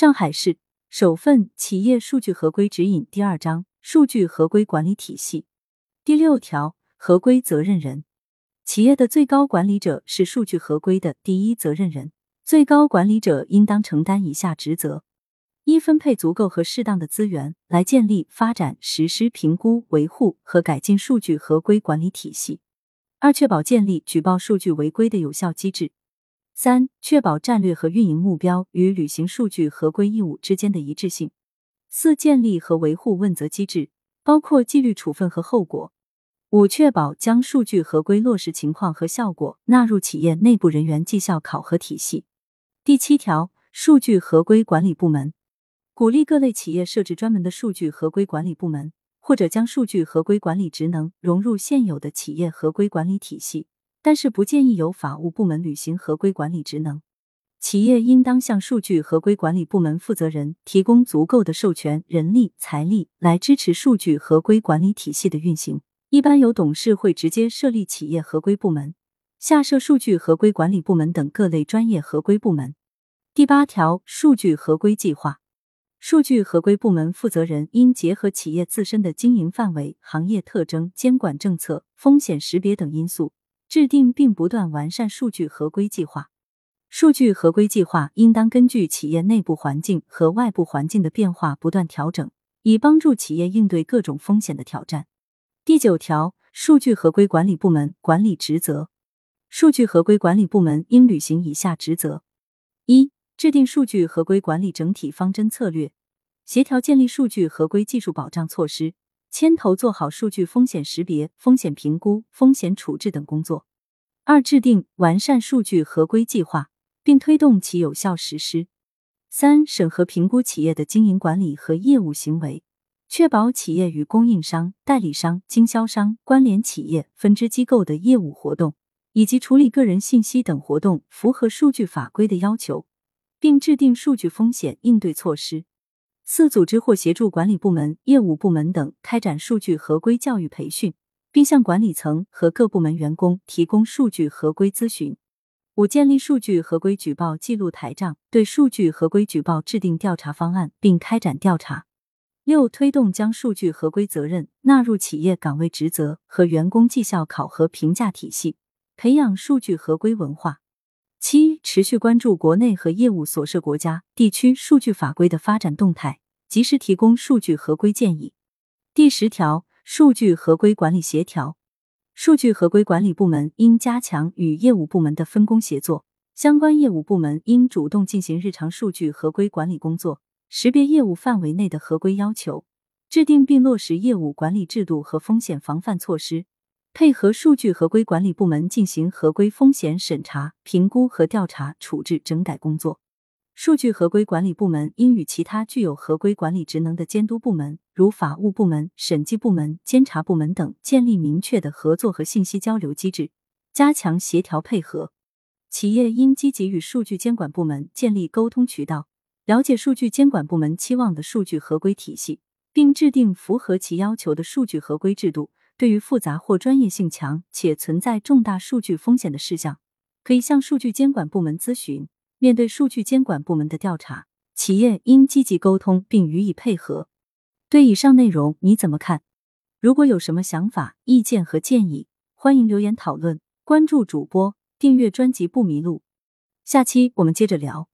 上海市首份企业数据合规指引第二章数据合规管理体系第六条合规责任人。企业的最高管理者是数据合规的第一责任人。最高管理者应当承担以下职责：一、分配足够和适当的资源来建立、发展、实施、评估、维护和改进数据合规管理体系；二、确保建立举报数据违规的有效机制；三、确保战略和运营目标与履行数据合规义务之间的一致性；四、建立和维护问责机制，包括纪律处分和后果。五、确保将数据合规落实情况和效果纳入企业内部人员绩效考核体系。第七条，数据合规管理部门鼓励各类企业设置专门的数据合规管理部门，或者将数据合规管理职能融入现有的企业合规管理体系，但是不建议由法务部门履行合规管理职能。企业应当向数据合规管理部门负责人提供足够的授权人力、财力来支持数据合规管理体系的运行。一般由董事会直接设立企业合规部门，下设数据合规管理部门等各类专业合规部门。第八条，数据合规计划，数据合规部门负责人应结合企业自身的经营范围、行业特征、监管政策、风险识别等因素，制定并不断完善数据合规计划。数据合规计划应当根据企业内部环境和外部环境的变化不断调整，以帮助企业应对各种风险的挑战。第九条，数据合规管理部门管理职责，数据合规管理部门应履行以下职责：一、制定数据合规管理整体方针策略，协调建立数据合规技术保障措施，牵头做好数据风险识别、风险评估、风险处置等工作；二、制定完善数据合规计划，并推动其有效实施；三、审核评估企业的经营管理和业务行为。确保企业与供应商、代理商、经销商、关联企业、分支机构的业务活动以及处理个人信息等活动符合数据法规的要求，并制定数据风险应对措施。四、组织或协助管理部门、业务部门等开展数据合规教育培训，并向管理层和各部门员工提供数据合规咨询。五、建立数据合规举报记录台账，对数据合规举报制定调查方案，并开展调查。六、推动将数据合规责任纳入企业岗位职责和员工绩效考核评价体系，培养数据合规文化。持续关注国内和业务所涉国家、地区数据法规的发展动态，及时提供数据合规建议。第十条，数据合规管理协调，数据合规管理部门应加强与业务部门的分工协作，相关业务部门应主动进行日常数据合规管理工作。识别业务范围内的合规要求，制定并落实业务管理制度和风险防范措施，配合数据合规管理部门进行合规风险审查、评估和调查处置整改工作。数据合规管理部门应与其他具有合规管理职能的监督部门，如法务部门、审计部门、监察部门等，建立明确的合作和信息交流机制，加强协调配合。企业应积极与数据监管部门建立沟通渠道。了解数据监管部门期望的数据合规体系，并制定符合其要求的数据合规制度。对于复杂或专业性强且存在重大数据风险的事项，可以向数据监管部门咨询。面对数据监管部门的调查，企业应积极沟通并予以配合。对以上内容你怎么看？如果有什么想法、意见和建议，欢迎留言讨论。关注主播，订阅专辑不迷路。下期我们接着聊。